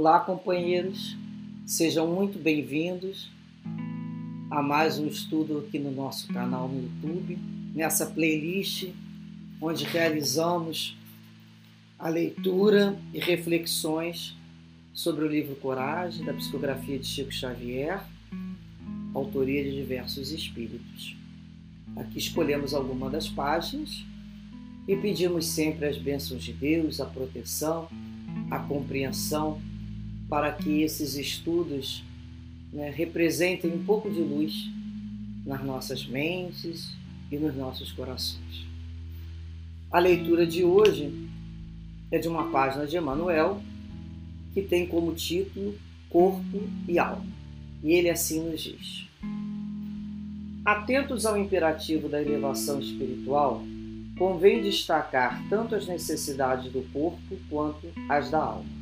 Olá, companheiros, sejam muito bem-vindos a mais um estudo aqui no nosso canal no YouTube, nessa playlist onde realizamos a leitura e reflexões sobre o livro Coragem, da psicografia de Chico Xavier, autoria de diversos espíritos. Aqui escolhemos algumas das páginas e pedimos sempre as bênçãos de Deus, a proteção, a compreensão para que esses estudos né, representem um pouco de luz nas nossas mentes e nos nossos corações. A leitura de hoje é de uma página de Emmanuel que tem como título Corpo e Alma. E ele assim nos diz: Atentos ao imperativo da elevação espiritual, convém destacar tanto as necessidades do corpo quanto as da alma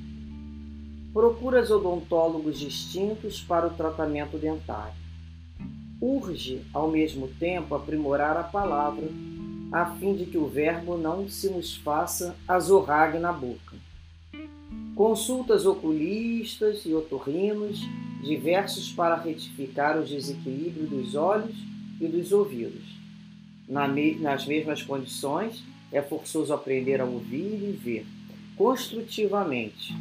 procuras odontólogos distintos para o tratamento dentário. Urge, ao mesmo tempo, aprimorar a palavra, a fim de que o verbo não se nos faça azorrague na boca. Consultas oculistas e otorrinos, diversos para retificar o desequilíbrio dos olhos e dos ouvidos. nas mesmas condições, é forçoso aprender a ouvir e ver, construtivamente,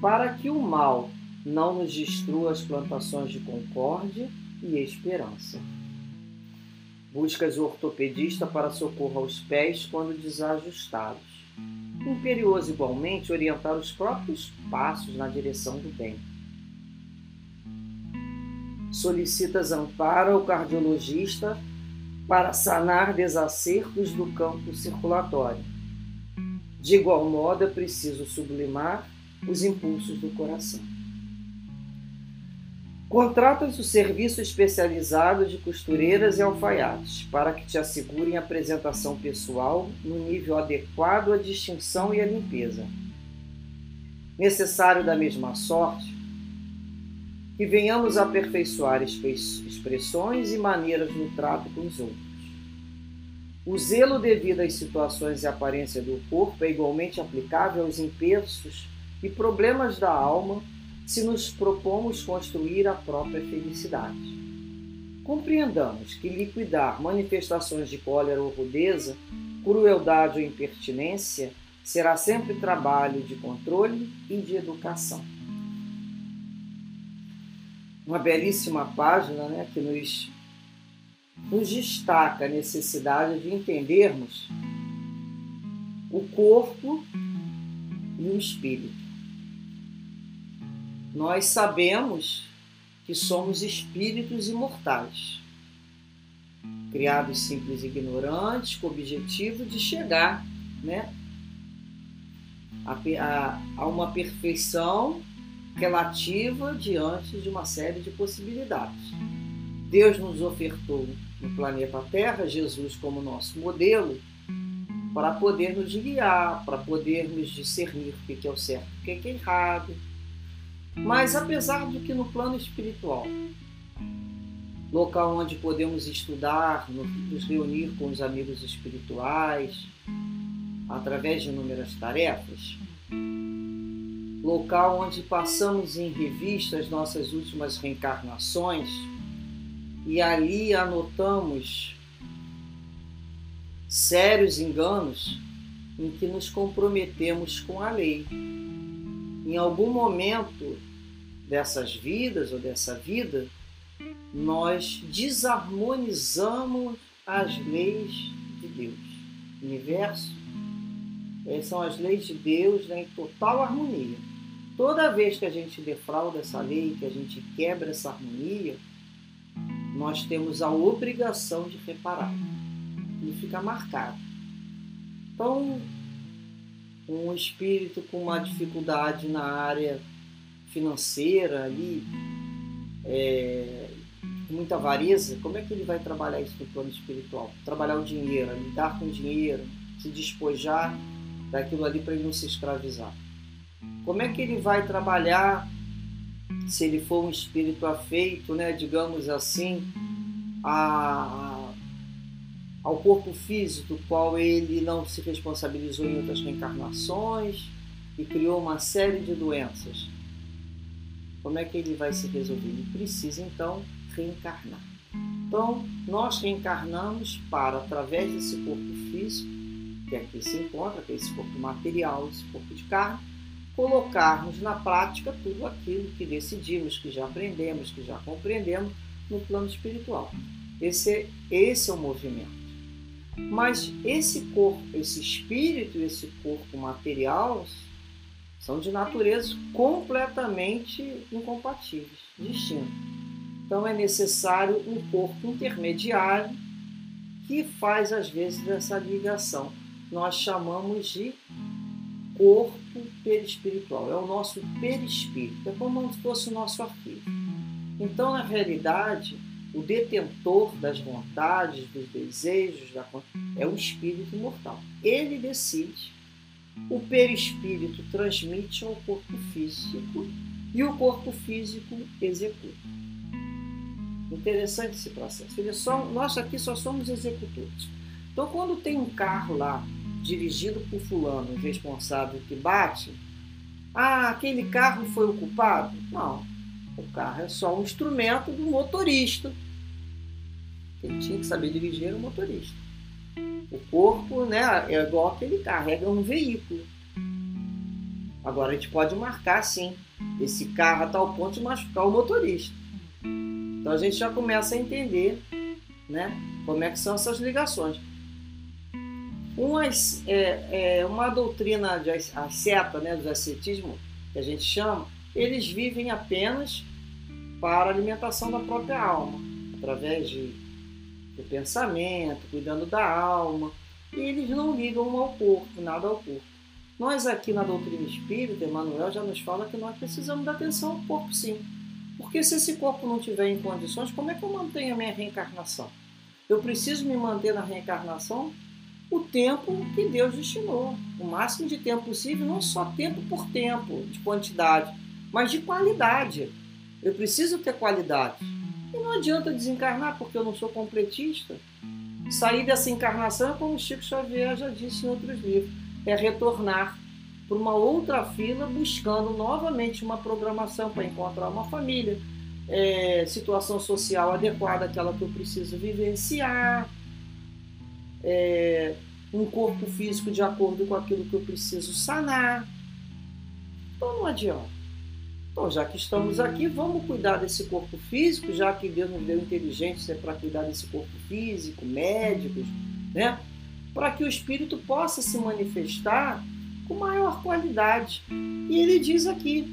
para que o mal não nos destrua as plantações de concórdia e esperança. Buscas o ortopedista para socorro aos pés quando desajustados. Imperioso igualmente orientar os próprios passos na direção do bem. Solicitas amparo ao cardiologista para sanar desacertos do campo circulatório. De igual modo, é preciso sublimar os impulsos do coração. Contratas o serviço especializado de costureiras e alfaiates para que te assegurem a apresentação pessoal no nível adequado à distinção e à limpeza. Necessário da mesma sorte que venhamos aperfeiçoar expressões e maneiras no trato com os outros. O zelo devido às situações e aparência do corpo é igualmente aplicável aos impersos e problemas da alma se nos propomos construir a própria felicidade. Compreendamos que liquidar manifestações de cólera ou rudeza, crueldade ou impertinência será sempre trabalho de controle e de educação. Uma belíssima página né, que nos, nos destaca a necessidade de entendermos o corpo e o espírito. Nós sabemos que somos espíritos imortais, criados simples e ignorantes, com o objetivo de chegar né, a, a, a uma perfeição relativa diante de uma série de possibilidades. Deus nos ofertou no planeta Terra Jesus como nosso modelo para poder nos guiar, para podermos discernir o que é o certo e o que é errado, mas apesar do que no plano espiritual, local onde podemos estudar, nos reunir com os amigos espirituais, através de inúmeras tarefas, local onde passamos em revista as nossas últimas reencarnações e ali anotamos sérios enganos em que nos comprometemos com a lei em algum momento dessas vidas ou dessa vida, nós desarmonizamos as leis de Deus. O universo são as leis de Deus né, em total harmonia. Toda vez que a gente defrauda essa lei, que a gente quebra essa harmonia, nós temos a obrigação de reparar. E fica marcado. Então, um espírito com uma dificuldade na área financeira ali, é, muita avareza, como é que ele vai trabalhar isso no plano espiritual? Trabalhar o dinheiro, lidar com o dinheiro, se despojar daquilo ali para ele não se escravizar. Como é que ele vai trabalhar se ele for um espírito afeito, né, digamos assim, a, ao corpo físico, do qual ele não se responsabilizou em outras reencarnações e criou uma série de doenças. Como é que ele vai se resolver? Ele precisa então reencarnar. Então, nós reencarnamos para, através desse corpo físico, que aqui se encontra, que é esse corpo material, esse corpo de carne, colocarmos na prática tudo aquilo que decidimos, que já aprendemos, que já compreendemos no plano espiritual. Esse, esse é o movimento. Mas esse corpo, esse espírito esse corpo material são de natureza completamente incompatíveis, distintos. Então é necessário um corpo intermediário que faz às vezes essa ligação. Nós chamamos de corpo perispiritual, é o nosso perispírito, é como se fosse o nosso arquivo. Então, na realidade, o detentor das vontades, dos desejos, é o espírito imortal. Ele decide o perispírito transmite ao corpo físico e o corpo físico executa. Interessante esse processo. Ele só, nós aqui só somos executores. Então, quando tem um carro lá dirigido por fulano, responsável que bate, ah, aquele carro foi o culpado? Não. O carro é só um instrumento do motorista. Quem tinha que saber dirigir era o motorista. O corpo né, é igual que ele carrega um veículo. Agora a gente pode marcar sim esse carro a tal ponto de machucar o motorista. Então a gente já começa a entender né, como é que são essas ligações. Umas, é, é, uma doutrina de asceta, né, do ascetismo, que a gente chama, eles vivem apenas para a alimentação da própria alma, através de do pensamento, cuidando da alma, e eles não ligam ao corpo, nada ao corpo. Nós aqui na doutrina espírita, Emmanuel já nos fala que nós precisamos dar atenção ao corpo sim. Porque se esse corpo não tiver em condições, como é que eu mantenho a minha reencarnação? Eu preciso me manter na reencarnação o tempo que Deus destinou. O máximo de tempo possível, não só tempo por tempo, de quantidade, mas de qualidade. Eu preciso ter qualidade. E não adianta desencarnar porque eu não sou completista. Sair dessa encarnação, como Chico Xavier já disse em outros livros, é retornar para uma outra fila buscando novamente uma programação para encontrar uma família, é, situação social adequada, aquela que eu preciso vivenciar, é, um corpo físico de acordo com aquilo que eu preciso sanar. Então não adianta. Então, já que estamos aqui, vamos cuidar desse corpo físico, já que Deus nos deu inteligência para cuidar desse corpo físico, médicos, né? Para que o espírito possa se manifestar com maior qualidade. E ele diz aqui,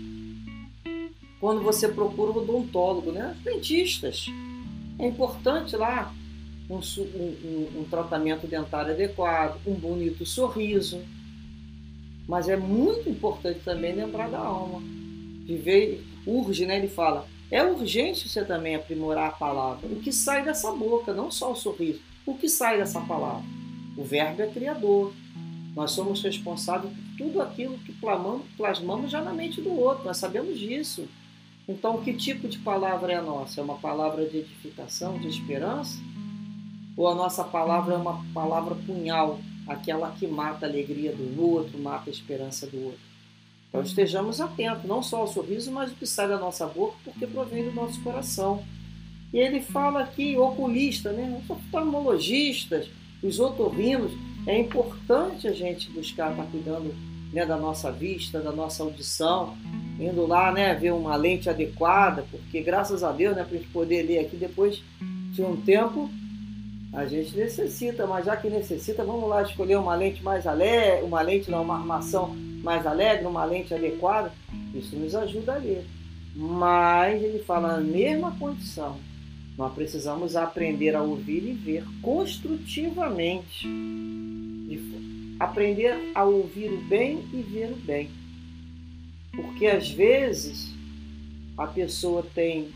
quando você procura o odontólogo, né? Os dentistas. É importante lá um, um, um tratamento dentário adequado, um bonito sorriso. Mas é muito importante também lembrar da alma viver urge, né? Ele fala, é urgente você também aprimorar a palavra. O que sai dessa boca, não só o sorriso, o que sai dessa palavra. O verbo é criador. Nós somos responsáveis por tudo aquilo que plasmamos, plasmamos já na mente do outro. Nós sabemos disso. Então, que tipo de palavra é a nossa? É uma palavra de edificação, de esperança? Ou a nossa palavra é uma palavra punhal, aquela que mata a alegria do outro, mata a esperança do outro? Então estejamos atentos, não só ao sorriso, mas o que sai da nossa boca, porque provém do nosso coração. E ele fala aqui, oculista, né? os oftalmologistas, os otorrinos, é importante a gente buscar estar cuidando né, da nossa vista, da nossa audição, indo lá né, ver uma lente adequada, porque graças a Deus, né, para a gente poder ler aqui depois de um tempo, a gente necessita, mas já que necessita, vamos lá escolher uma lente mais alegre, uma lente não, uma armação mais alegre, uma lente adequada, isso nos ajuda a ler. Mas ele fala na mesma condição. Nós precisamos aprender a ouvir e ver construtivamente. Aprender a ouvir o bem e ver o bem. Porque às vezes a pessoa tem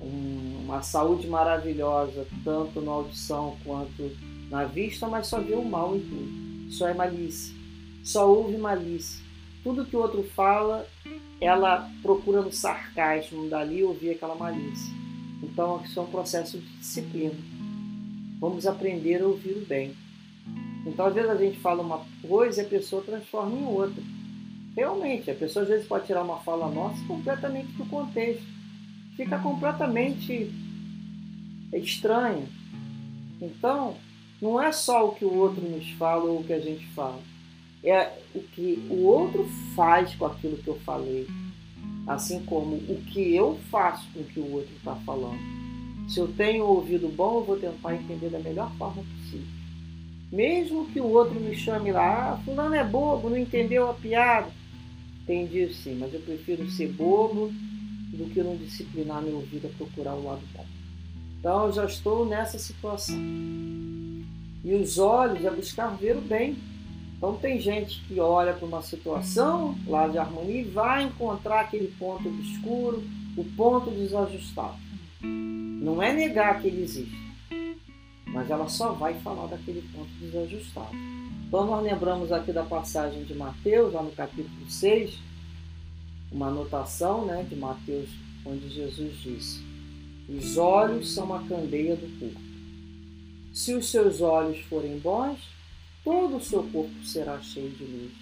uma saúde maravilhosa, tanto na audição quanto na vista, mas só vê o mal em tudo. Só é malícia só ouve malícia. Tudo que o outro fala, ela procura no sarcasmo dali ouvir aquela malícia. Então, isso é um processo de disciplina. Vamos aprender a ouvir o bem. Então, às vezes a gente fala uma coisa e a pessoa transforma em outra. realmente, a pessoa às vezes pode tirar uma fala nossa completamente do contexto. Fica completamente estranha. Então, não é só o que o outro nos fala ou o que a gente fala. É o que o outro faz com aquilo que eu falei. Assim como o que eu faço com o que o outro está falando. Se eu tenho ouvido bom, eu vou tentar entender da melhor forma possível. Mesmo que o outro me chame lá, ah, fulano é bobo, não entendeu a piada. Entendi sim, mas eu prefiro ser bobo do que não disciplinar minha vida a procurar o lado bom. Então eu já estou nessa situação. E os olhos é buscar ver o bem. Então tem gente que olha para uma situação lá de harmonia e vai encontrar aquele ponto obscuro, o ponto desajustado. Não é negar que ele existe, mas ela só vai falar daquele ponto desajustado. Então nós lembramos aqui da passagem de Mateus, lá no capítulo 6, uma anotação né, de Mateus, onde Jesus disse: Os olhos são a candeia do corpo. Se os seus olhos forem bons, todo o seu corpo será cheio de luz.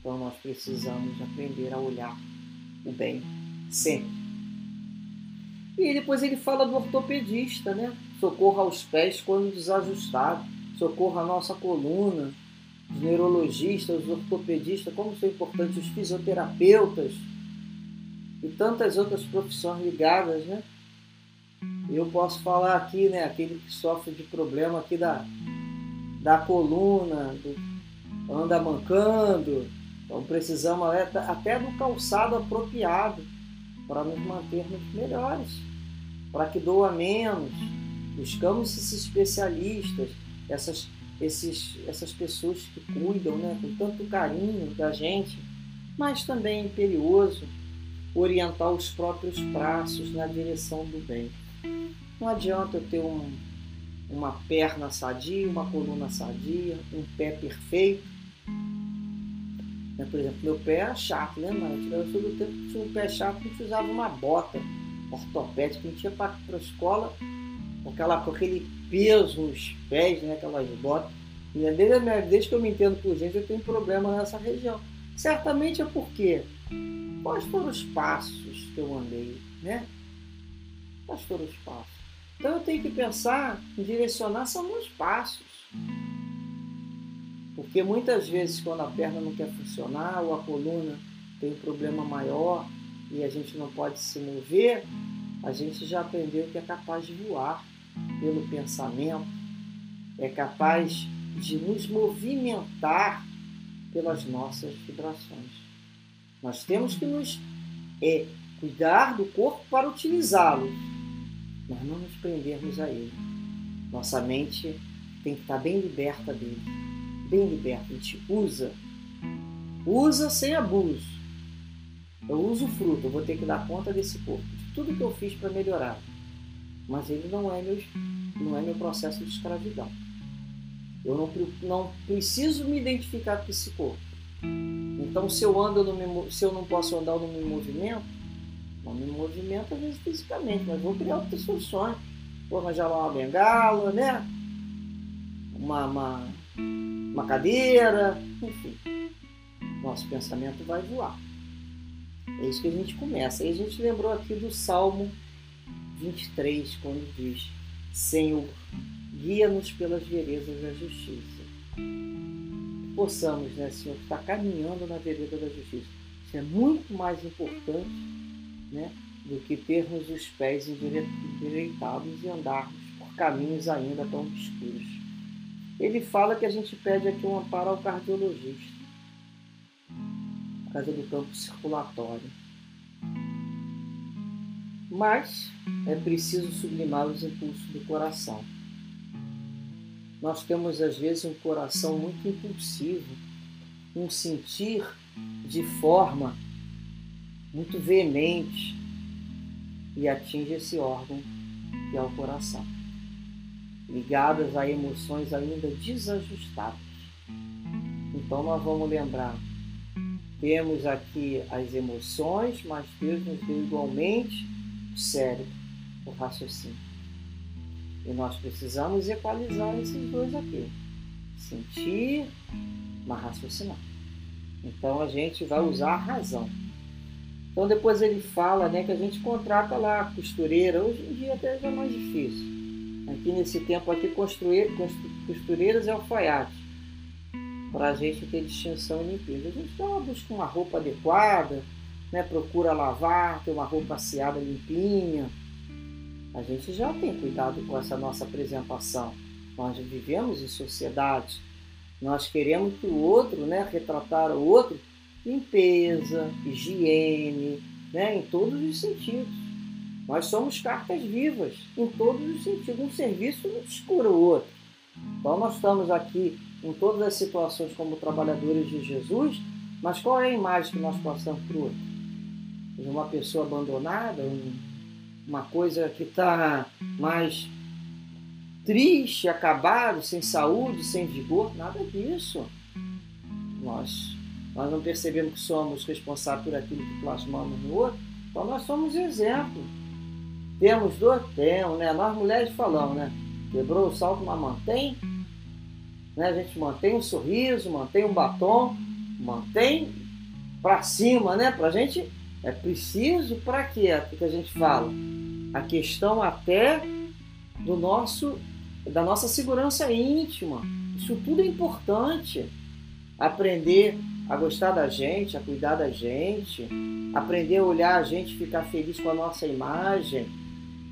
Então nós precisamos aprender a olhar o bem sempre. E depois ele fala do ortopedista, né? Socorro aos pés quando desajustado, socorro à nossa coluna, os neurologistas, os ortopedistas, como são importantes os fisioterapeutas e tantas outras profissões ligadas, né? Eu posso falar aqui, né, aquele que sofre de problema aqui da, da coluna, do, anda mancando, então precisamos até do calçado apropriado para nos mantermos melhores, para que doa menos. Buscamos esses especialistas, essas, esses, essas pessoas que cuidam né, com tanto carinho da gente, mas também é imperioso orientar os próprios braços na direção do bem. Não adianta eu ter um, uma perna sadia, uma coluna sadia, um pé perfeito. Né, por exemplo, meu pé era chato, lembra? Eu sou do tempo que tinha um pé chato, a gente usava uma bota ortopédica, a gente ia para a escola com, aquela, com aquele peso nos pés, né, aquelas botas. E desde, desde que eu me entendo por gente, eu tenho problema nessa região. Certamente é porque quais foram os passos que eu andei, né? Quais foram os passos? Então eu tenho que pensar em direcionar são meus passos. Porque muitas vezes quando a perna não quer funcionar ou a coluna tem um problema maior e a gente não pode se mover, a gente já aprendeu que é capaz de voar pelo pensamento, é capaz de nos movimentar pelas nossas vibrações. Nós temos que nos é, cuidar do corpo para utilizá-lo, mas não nos prendermos a ele. Nossa mente tem que estar bem liberta dele, bem liberta. A gente usa, usa sem abuso. Eu uso fruto, eu vou ter que dar conta desse corpo, de tudo que eu fiz para melhorar. Mas ele não é meu, não é meu processo de escravidão. Eu não, não preciso me identificar com esse corpo. Então, se eu ando, me, se eu não posso andar, eu não me movimento. Não me movimento, às vezes, fisicamente, mas vou criar outras soluções. Vou arranjar uma bengala, né? Uma, uma, uma cadeira, enfim. Nosso pensamento vai voar. É isso que a gente começa. E a gente lembrou aqui do Salmo 23, quando diz: Senhor, guia-nos pelas veredas da justiça possamos, né, Senhor, estar caminhando na vereda da justiça. Isso é muito mais importante né, do que termos os pés endireitados e andarmos por caminhos ainda tão obscuros. Ele fala que a gente pede aqui um amparo ao cardiologista, por causa do campo circulatório. Mas é preciso sublimar os impulsos do coração nós temos às vezes um coração muito impulsivo, um sentir de forma muito veemente e atinge esse órgão que é o coração, ligadas a emoções ainda desajustadas. Então nós vamos lembrar, temos aqui as emoções, mas Deus nos deu igualmente o cérebro, o raciocínio. E nós precisamos equalizar esses dois aqui. Sentir, mas raciocinar. Então a gente vai usar a razão. Então depois ele fala né, que a gente contrata lá costureira, hoje em dia até já é mais difícil. Aqui nesse tempo aqui construir, costureiras e alfaiates. Para a gente ter distinção e limpeza. A gente então, busca uma roupa adequada, né, procura lavar, ter uma roupa aseada limpinha. A gente já tem cuidado com essa nossa apresentação. Nós vivemos em sociedade. Nós queremos que o outro, né, retratar o outro limpeza, higiene, né, em todos os sentidos. Nós somos cartas vivas em todos os sentidos. Um serviço não descura o outro. Então nós estamos aqui em todas as situações como trabalhadores de Jesus, mas qual é a imagem que nós passamos para o outro? Uma pessoa abandonada, um, uma coisa que está mais triste, acabado, sem saúde, sem vigor, nada disso. Nós nós não percebemos que somos responsáveis por aquilo que plasmamos no outro, então nós somos exemplo. Temos dor? Temos, né? Nós mulheres falamos, né? Quebrou o salto, mas mantém. Né? A gente mantém um sorriso, mantém um batom, mantém para cima, né? Pra gente é preciso para quê? Que a gente fala? A questão até do nosso da nossa segurança íntima. Isso tudo é importante. Aprender a gostar da gente, a cuidar da gente, aprender a olhar a gente, ficar feliz com a nossa imagem.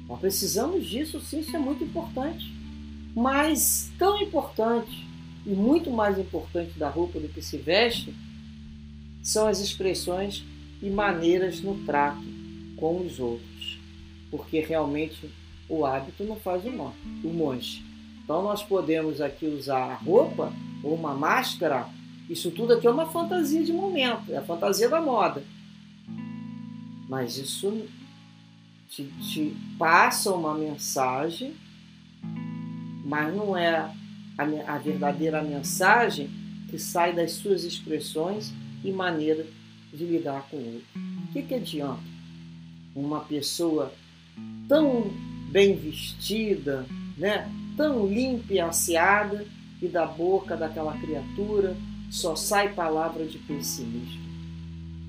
Nós precisamos disso, sim, isso é muito importante. Mas tão importante e muito mais importante da roupa do que se veste são as expressões e maneiras no trato com os outros, porque realmente o hábito não faz o monge. Então nós podemos aqui usar a roupa ou uma máscara isso tudo aqui é uma fantasia de momento, é a fantasia da moda. Mas isso te, te passa uma mensagem, mas não é a, a verdadeira mensagem que sai das suas expressões e maneira de lidar com o outro. O que, que adianta uma pessoa tão bem vestida, né, tão limpa e asseada, e da boca daquela criatura só sai palavra de pessimismo.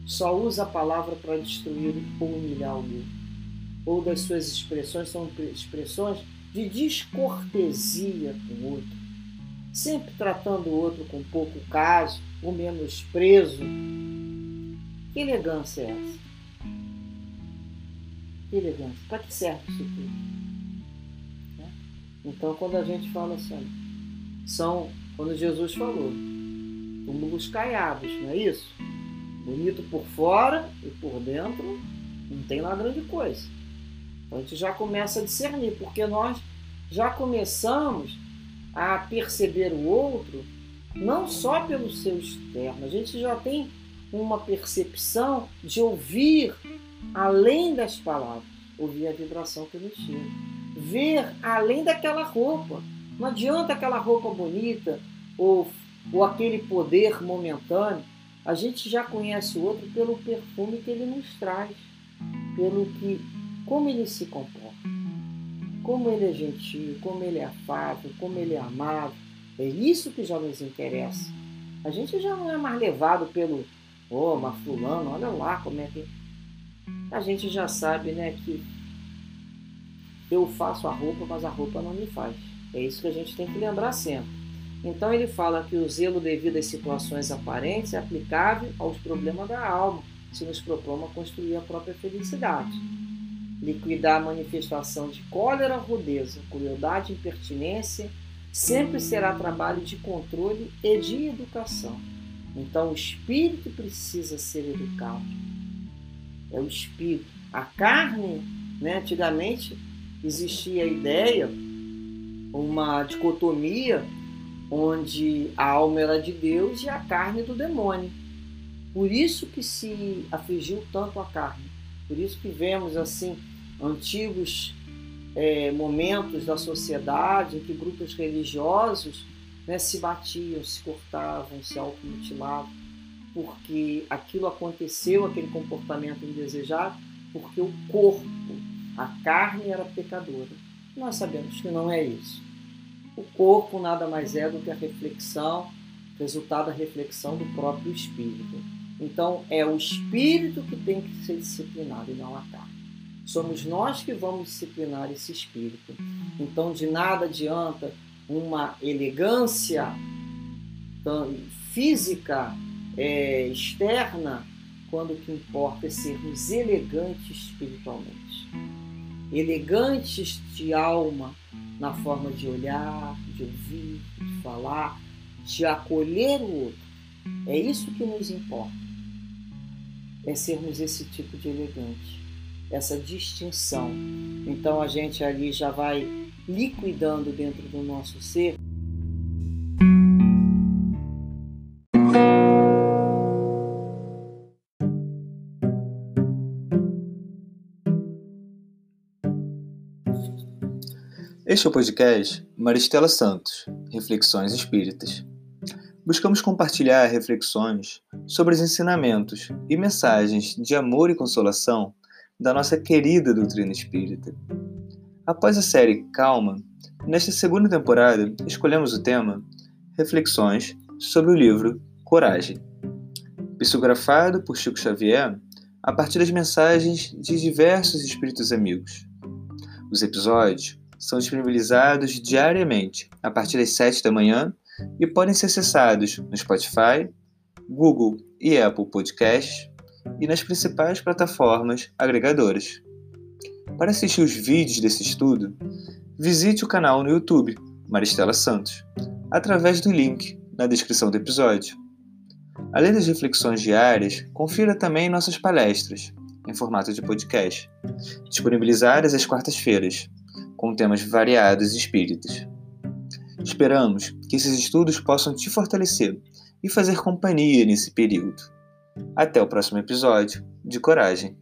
Só usa a palavra para destruir ou humilhar o. Ou das suas expressões são expressões de descortesia com o outro. Sempre tratando o outro com pouco caso, ou menosprezo. Que elegância é essa? Que elegância. Para que serve isso tudo? Né? Então, quando a gente fala assim, são, quando Jesus falou, túmulos caiados, não é isso? Bonito por fora e por dentro não tem lá grande coisa. Então a gente já começa a discernir, porque nós já começamos a perceber o outro não só pelo seu externo, a gente já tem uma percepção de ouvir além das palavras, ouvir a vibração que nos chega, ver além daquela roupa. Não adianta aquela roupa bonita ou ou aquele poder momentâneo, a gente já conhece o outro pelo perfume que ele nos traz, pelo que, como ele se comporta, como ele é gentil, como ele é afável, como ele é amável. É isso que já nos interessa. A gente já não é mais levado pelo, oh, mas fulano, olha lá como é que. A gente já sabe, né, que eu faço a roupa, mas a roupa não me faz. É isso que a gente tem que lembrar sempre. Então ele fala que o zelo devido às situações aparentes é aplicável aos problemas da alma, se nos propomos a construir a própria felicidade. Liquidar a manifestação de cólera, rudeza, crueldade, impertinência, sempre será trabalho de controle e de educação. Então o espírito precisa ser educado. É o espírito. A carne, né, antigamente existia a ideia, uma dicotomia onde a alma era de Deus e a carne do demônio. Por isso que se afligiu tanto a carne. Por isso que vemos assim antigos é, momentos da sociedade em que grupos religiosos né, se batiam, se cortavam, se automutilavam, porque aquilo aconteceu, aquele comportamento indesejado, porque o corpo, a carne era pecadora. Nós sabemos que não é isso. O corpo nada mais é do que a reflexão resultado da reflexão do próprio espírito. Então, é o espírito que tem que ser disciplinado e não a carne. Somos nós que vamos disciplinar esse espírito. Então, de nada adianta uma elegância física é, externa, quando o que importa é sermos elegantes espiritualmente. Elegantes de alma, na forma de olhar, de ouvir, de falar, de acolher o outro. É isso que nos importa. É sermos esse tipo de elegante, essa distinção. Então a gente ali já vai liquidando dentro do nosso ser Este é o podcast Maristela Santos, Reflexões Espíritas. Buscamos compartilhar reflexões sobre os ensinamentos e mensagens de amor e consolação da nossa querida doutrina espírita. Após a série Calma, nesta segunda temporada escolhemos o tema Reflexões sobre o livro Coragem, psicografado por Chico Xavier a partir das mensagens de diversos espíritos amigos. Os episódios são disponibilizados diariamente a partir das 7 da manhã e podem ser acessados no Spotify, Google e Apple Podcasts e nas principais plataformas agregadoras. Para assistir os vídeos desse estudo, visite o canal no YouTube Maristela Santos, através do link na descrição do episódio. Além das reflexões diárias, confira também nossas palestras, em formato de podcast, disponibilizadas às quartas-feiras, com temas variados e espíritas. Esperamos que esses estudos possam te fortalecer e fazer companhia nesse período. Até o próximo episódio de Coragem.